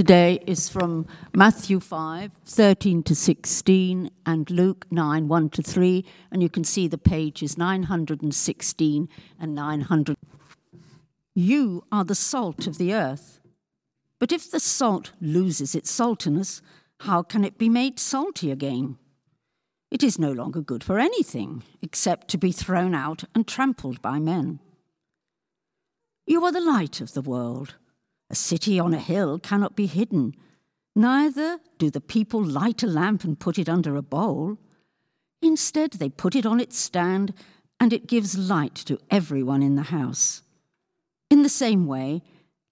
today is from Matthew 5, 13 to 16, and Luke 9, 1 to 3. And you can see the pages 916 and 900. You are the salt of the earth. But if the salt loses its saltiness, how can it be made salty again? It is no longer good for anything except to be thrown out and trampled by men. You are the light of the world. A city on a hill cannot be hidden. Neither do the people light a lamp and put it under a bowl. Instead, they put it on its stand, and it gives light to everyone in the house. In the same way,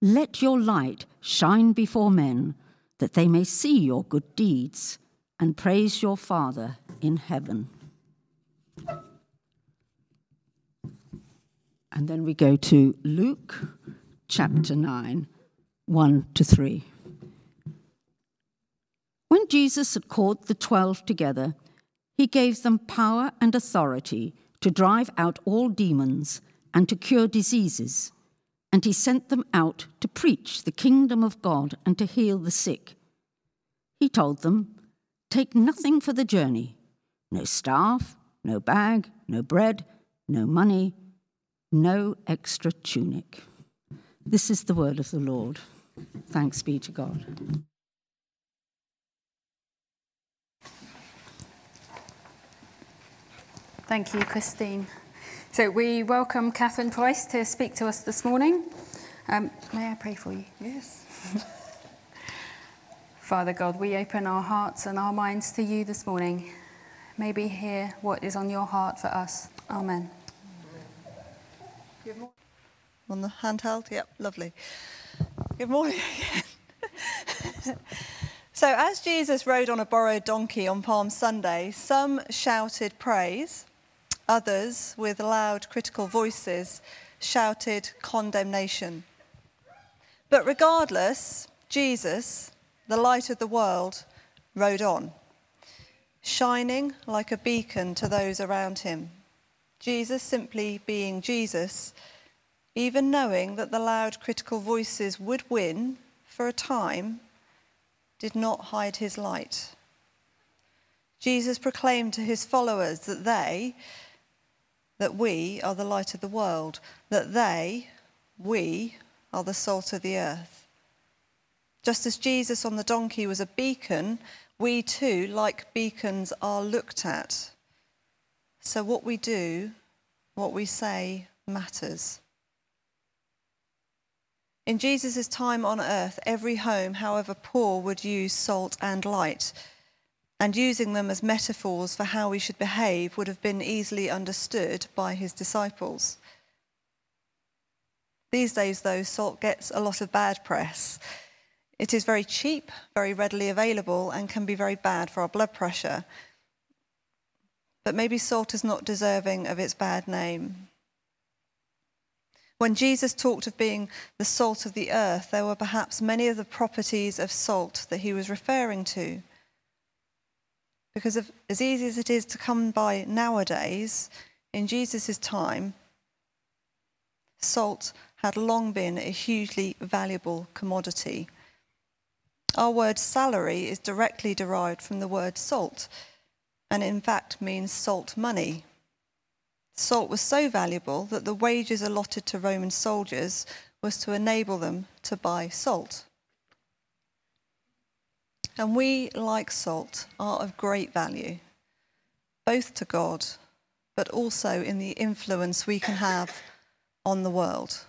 let your light shine before men, that they may see your good deeds and praise your Father in heaven. And then we go to Luke chapter 9 1 to 3. When Jesus had called the twelve together, he gave them power and authority to drive out all demons and to cure diseases, and he sent them out to preach the kingdom of God and to heal the sick. He told them, Take nothing for the journey no staff, no bag, no bread, no money, no extra tunic. This is the word of the Lord. Thanks be to God. Thank you, Christine. So we welcome Catherine Price to speak to us this morning. Um, may I pray for you? Yes. Father God, we open our hearts and our minds to you this morning. Maybe hear what is on your heart for us. Amen. On the handheld? Yep, lovely. Good morning again. so, as Jesus rode on a borrowed donkey on Palm Sunday, some shouted praise, others, with loud critical voices, shouted condemnation. But regardless, Jesus, the light of the world, rode on, shining like a beacon to those around him. Jesus simply being Jesus even knowing that the loud critical voices would win for a time, did not hide his light. Jesus proclaimed to his followers that they, that we are the light of the world, that they, we, are the salt of the earth. Just as Jesus on the donkey was a beacon, we too, like beacons, are looked at. So what we do, what we say, matters. In Jesus' time on earth, every home, however poor, would use salt and light. And using them as metaphors for how we should behave would have been easily understood by his disciples. These days, though, salt gets a lot of bad press. It is very cheap, very readily available, and can be very bad for our blood pressure. But maybe salt is not deserving of its bad name. When Jesus talked of being the salt of the earth, there were perhaps many of the properties of salt that he was referring to. Because of, as easy as it is to come by nowadays, in Jesus' time, salt had long been a hugely valuable commodity. Our word salary is directly derived from the word salt, and in fact means salt money. Salt was so valuable that the wages allotted to Roman soldiers was to enable them to buy salt. And we, like salt, are of great value, both to God, but also in the influence we can have on the world.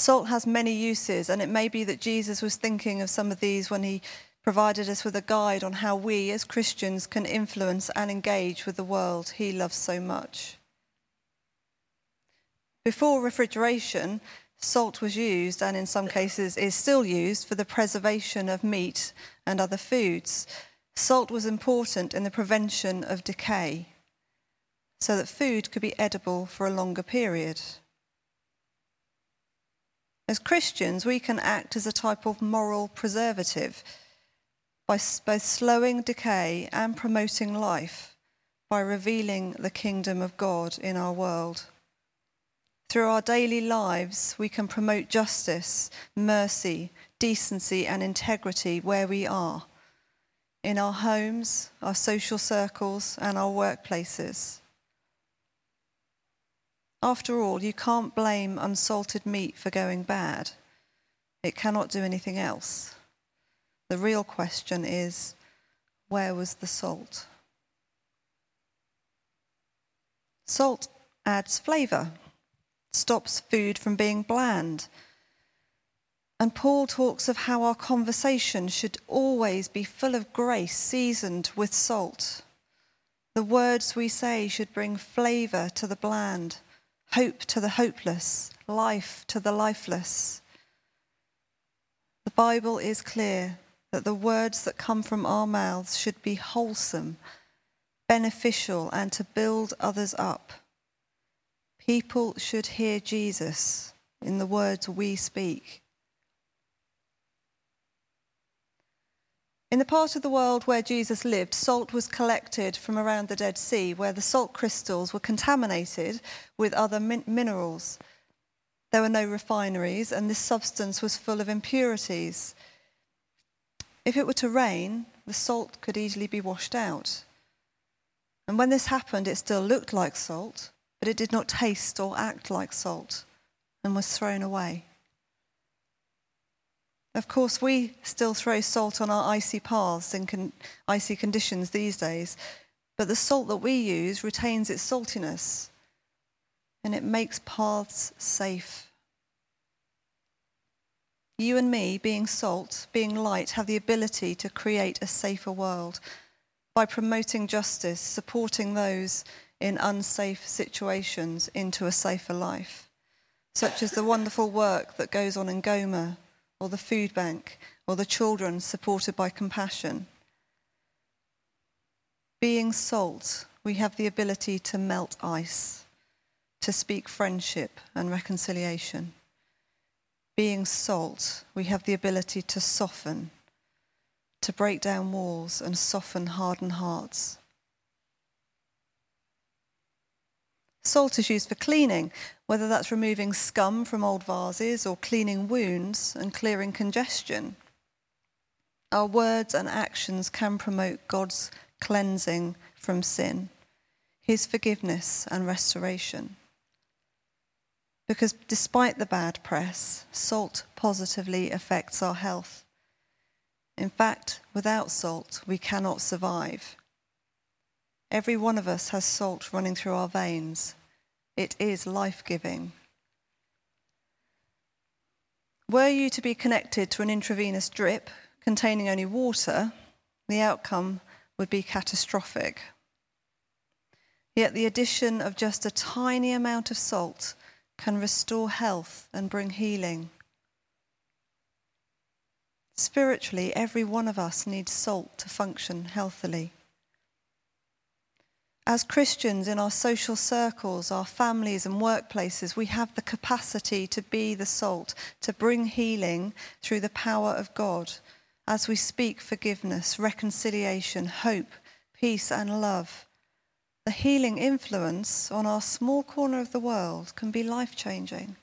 Salt has many uses, and it may be that Jesus was thinking of some of these when he provided us with a guide on how we as Christians can influence and engage with the world he loves so much. Before refrigeration, salt was used, and in some cases is still used, for the preservation of meat and other foods. Salt was important in the prevention of decay, so that food could be edible for a longer period. As Christians, we can act as a type of moral preservative by both slowing decay and promoting life by revealing the kingdom of God in our world. Through our daily lives, we can promote justice, mercy, decency, and integrity where we are in our homes, our social circles, and our workplaces. After all, you can't blame unsalted meat for going bad. It cannot do anything else. The real question is where was the salt? Salt adds flavour, stops food from being bland. And Paul talks of how our conversation should always be full of grace, seasoned with salt. The words we say should bring flavour to the bland, hope to the hopeless, life to the lifeless. The Bible is clear that the words that come from our mouths should be wholesome, beneficial, and to build others up. People should hear Jesus in the words we speak. In the part of the world where Jesus lived, salt was collected from around the Dead Sea, where the salt crystals were contaminated with other min- minerals. There were no refineries, and this substance was full of impurities. If it were to rain, the salt could easily be washed out. And when this happened, it still looked like salt, but it did not taste or act like salt and was thrown away. Of course, we still throw salt on our icy paths in con- icy conditions these days, but the salt that we use retains its saltiness and it makes paths safe. You and me, being salt, being light, have the ability to create a safer world by promoting justice, supporting those in unsafe situations into a safer life, such as the wonderful work that goes on in Goma or the food bank or the children supported by compassion. Being salt, we have the ability to melt ice, to speak friendship and reconciliation. Being salt, we have the ability to soften, to break down walls and soften hardened hearts. Salt is used for cleaning, whether that's removing scum from old vases or cleaning wounds and clearing congestion. Our words and actions can promote God's cleansing from sin, His forgiveness and restoration. Because despite the bad press, salt positively affects our health. In fact, without salt, we cannot survive. Every one of us has salt running through our veins. It is life giving. Were you to be connected to an intravenous drip containing only water, the outcome would be catastrophic. Yet the addition of just a tiny amount of salt can restore health and bring healing. Spiritually, every one of us needs salt to function healthily. As Christians in our social circles, our families and workplaces, we have the capacity to be the salt, to bring healing through the power of God as we speak forgiveness, reconciliation, hope, peace, and love. The healing influence on our small corner of the world can be life changing.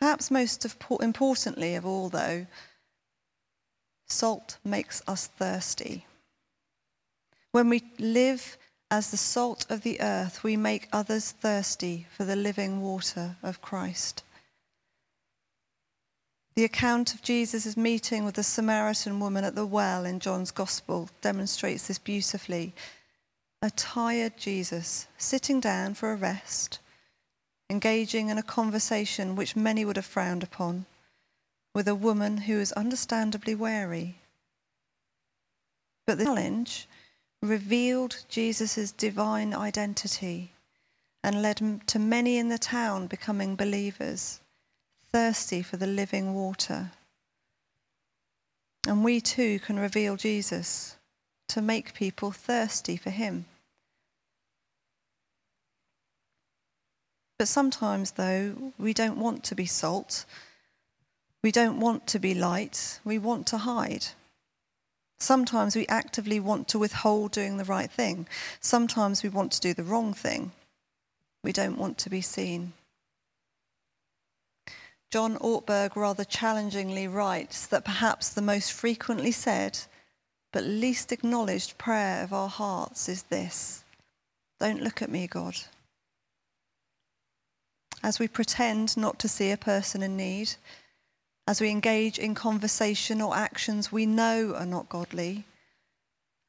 Perhaps most importantly of all, though, salt makes us thirsty. When we live as the salt of the earth, we make others thirsty for the living water of Christ. The account of Jesus' meeting with the Samaritan woman at the well in John's Gospel demonstrates this beautifully. A tired Jesus sitting down for a rest, engaging in a conversation which many would have frowned upon, with a woman who is understandably wary. But the challenge revealed Jesus' divine identity and led to many in the town becoming believers thirsty for the living water. And we too can reveal Jesus to make people thirsty for him. But sometimes, though, we don't want to be salt. We don't want to be light. We want to hide. Sometimes we actively want to withhold doing the right thing. Sometimes we want to do the wrong thing. We don't want to be seen. John Ortberg rather challengingly writes that perhaps the most frequently said but least acknowledged prayer of our hearts is this Don't look at me, God. As we pretend not to see a person in need, as we engage in conversation or actions we know are not godly,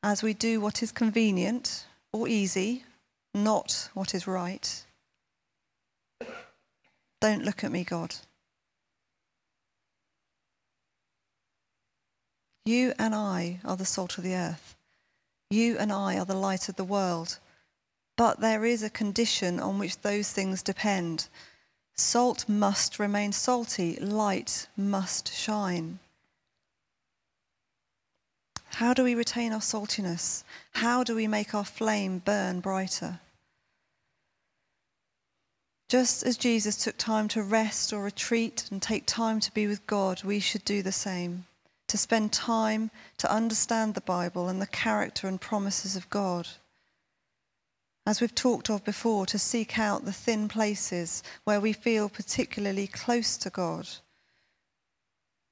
as we do what is convenient or easy, not what is right. Don't look at me, God. You and I are the salt of the earth. You and I are the light of the world. But there is a condition on which those things depend. Salt must remain salty, light must shine. How do we retain our saltiness? How do we make our flame burn brighter? Just as Jesus took time to rest or retreat and take time to be with God, we should do the same. To spend time to understand the Bible and the character and promises of God. As we've talked of before, to seek out the thin places where we feel particularly close to God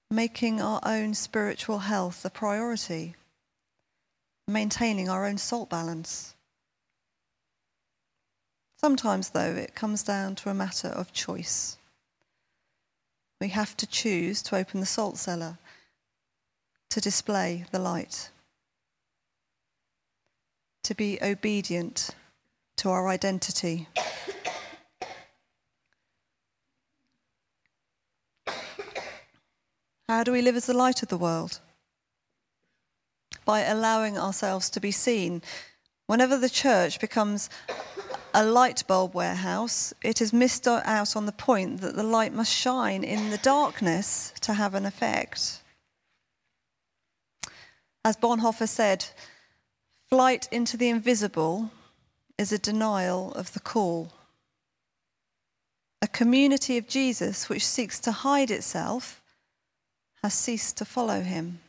making our own spiritual health a priority, maintaining our own salt balance. Sometimes, though, it comes down to a matter of choice. We have to choose to open the salt cellar, to display the light, to be obedient to our identity. How do we live as the light of the world? By allowing ourselves to be seen. Whenever the church becomes a light bulb warehouse, it is missed out on the point that the light must shine in the darkness to have an effect. As Bonhoeffer said, flight into the invisible is a denial of the call. A community of Jesus which seeks to hide itself has ceased to follow him.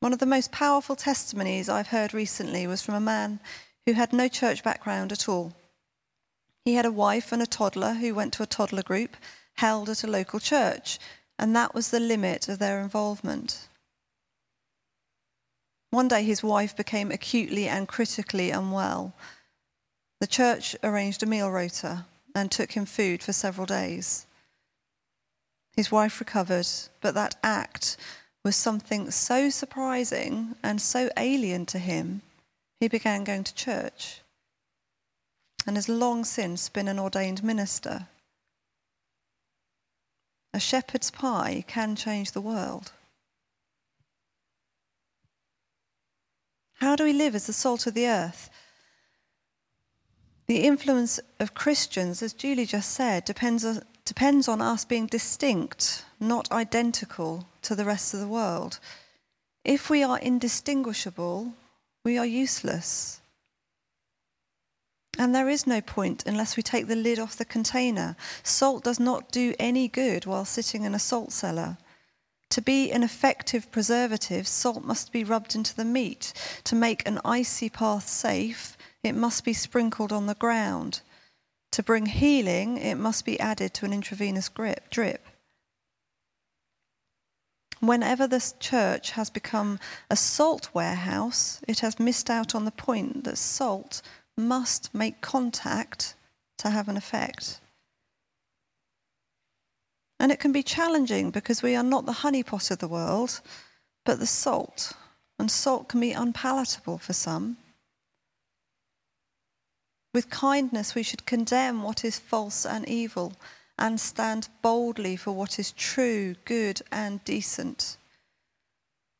One of the most powerful testimonies I've heard recently was from a man who had no church background at all. He had a wife and a toddler who went to a toddler group held at a local church, and that was the limit of their involvement. One day his wife became acutely and critically unwell. The church arranged a meal rota and took him food for several days. His wife recovered, but that act was something so surprising and so alien to him, he began going to church and has long since been an ordained minister. A shepherd's pie can change the world. How do we live as the salt of the earth? The influence of Christians, as Julie just said, depends on, depends on us being distinct, not identical to the rest of the world. If we are indistinguishable, we are useless. And there is no point unless we take the lid off the container. Salt does not do any good while sitting in a salt cellar. To be an effective preservative, salt must be rubbed into the meat. To make an icy path safe, it must be sprinkled on the ground. To bring healing, it must be added to an intravenous grip, drip. Whenever this church has become a salt warehouse, it has missed out on the point that salt must make contact to have an effect. And it can be challenging because we are not the honeypot of the world, but the salt. And salt can be unpalatable for some. With kindness, we should condemn what is false and evil and stand boldly for what is true, good, and decent.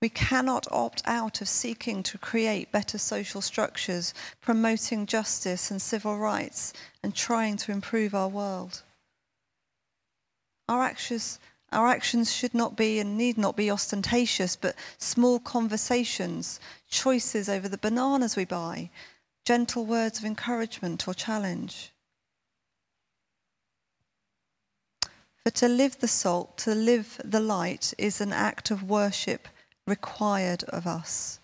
We cannot opt out of seeking to create better social structures, promoting justice and civil rights, and trying to improve our world. Our actions, our actions should not be and need not be ostentatious, but small conversations, choices over the bananas we buy, gentle words of encouragement or challenge. For to live the salt, to live the light, is an act of worship required of us.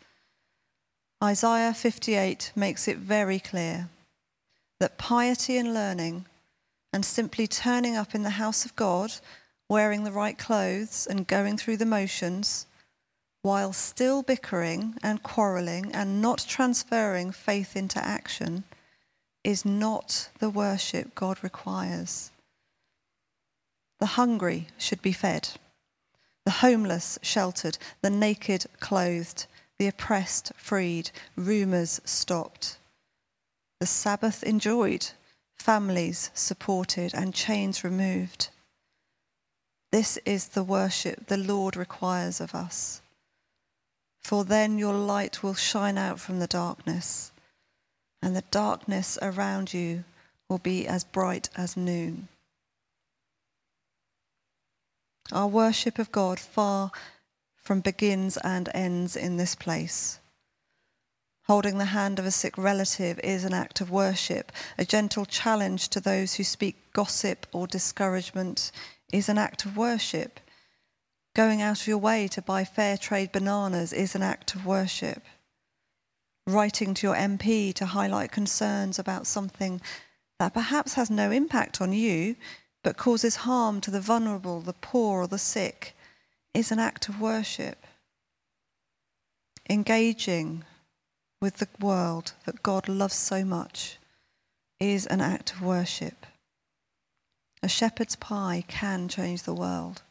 Isaiah 58 makes it very clear. that piety and learning and simply turning up in the house of God, wearing the right clothes and going through the motions, while still bickering and quarrelling and not transferring faith into action, is not the worship God requires. The hungry should be fed, the homeless sheltered, the naked clothed, the oppressed freed, rumours stopped, the Sabbath enjoyed, families supported, and chains removed. This is the worship the Lord requires of us. For then your light will shine out from the darkness, and the darkness around you will be as bright as noon. Our worship of God far from begins and ends in this place. Holding the hand of a sick relative is an act of worship. A gentle challenge to those who speak gossip or discouragement is an act of worship. Going out of your way to buy fair trade bananas is an act of worship. Writing to your MP to highlight concerns about something that perhaps has no impact on you but causes harm to the vulnerable, the poor, or the sick is an act of worship. Engaging with the world that God loves so much is an act of worship. A shepherd's pie can change the world.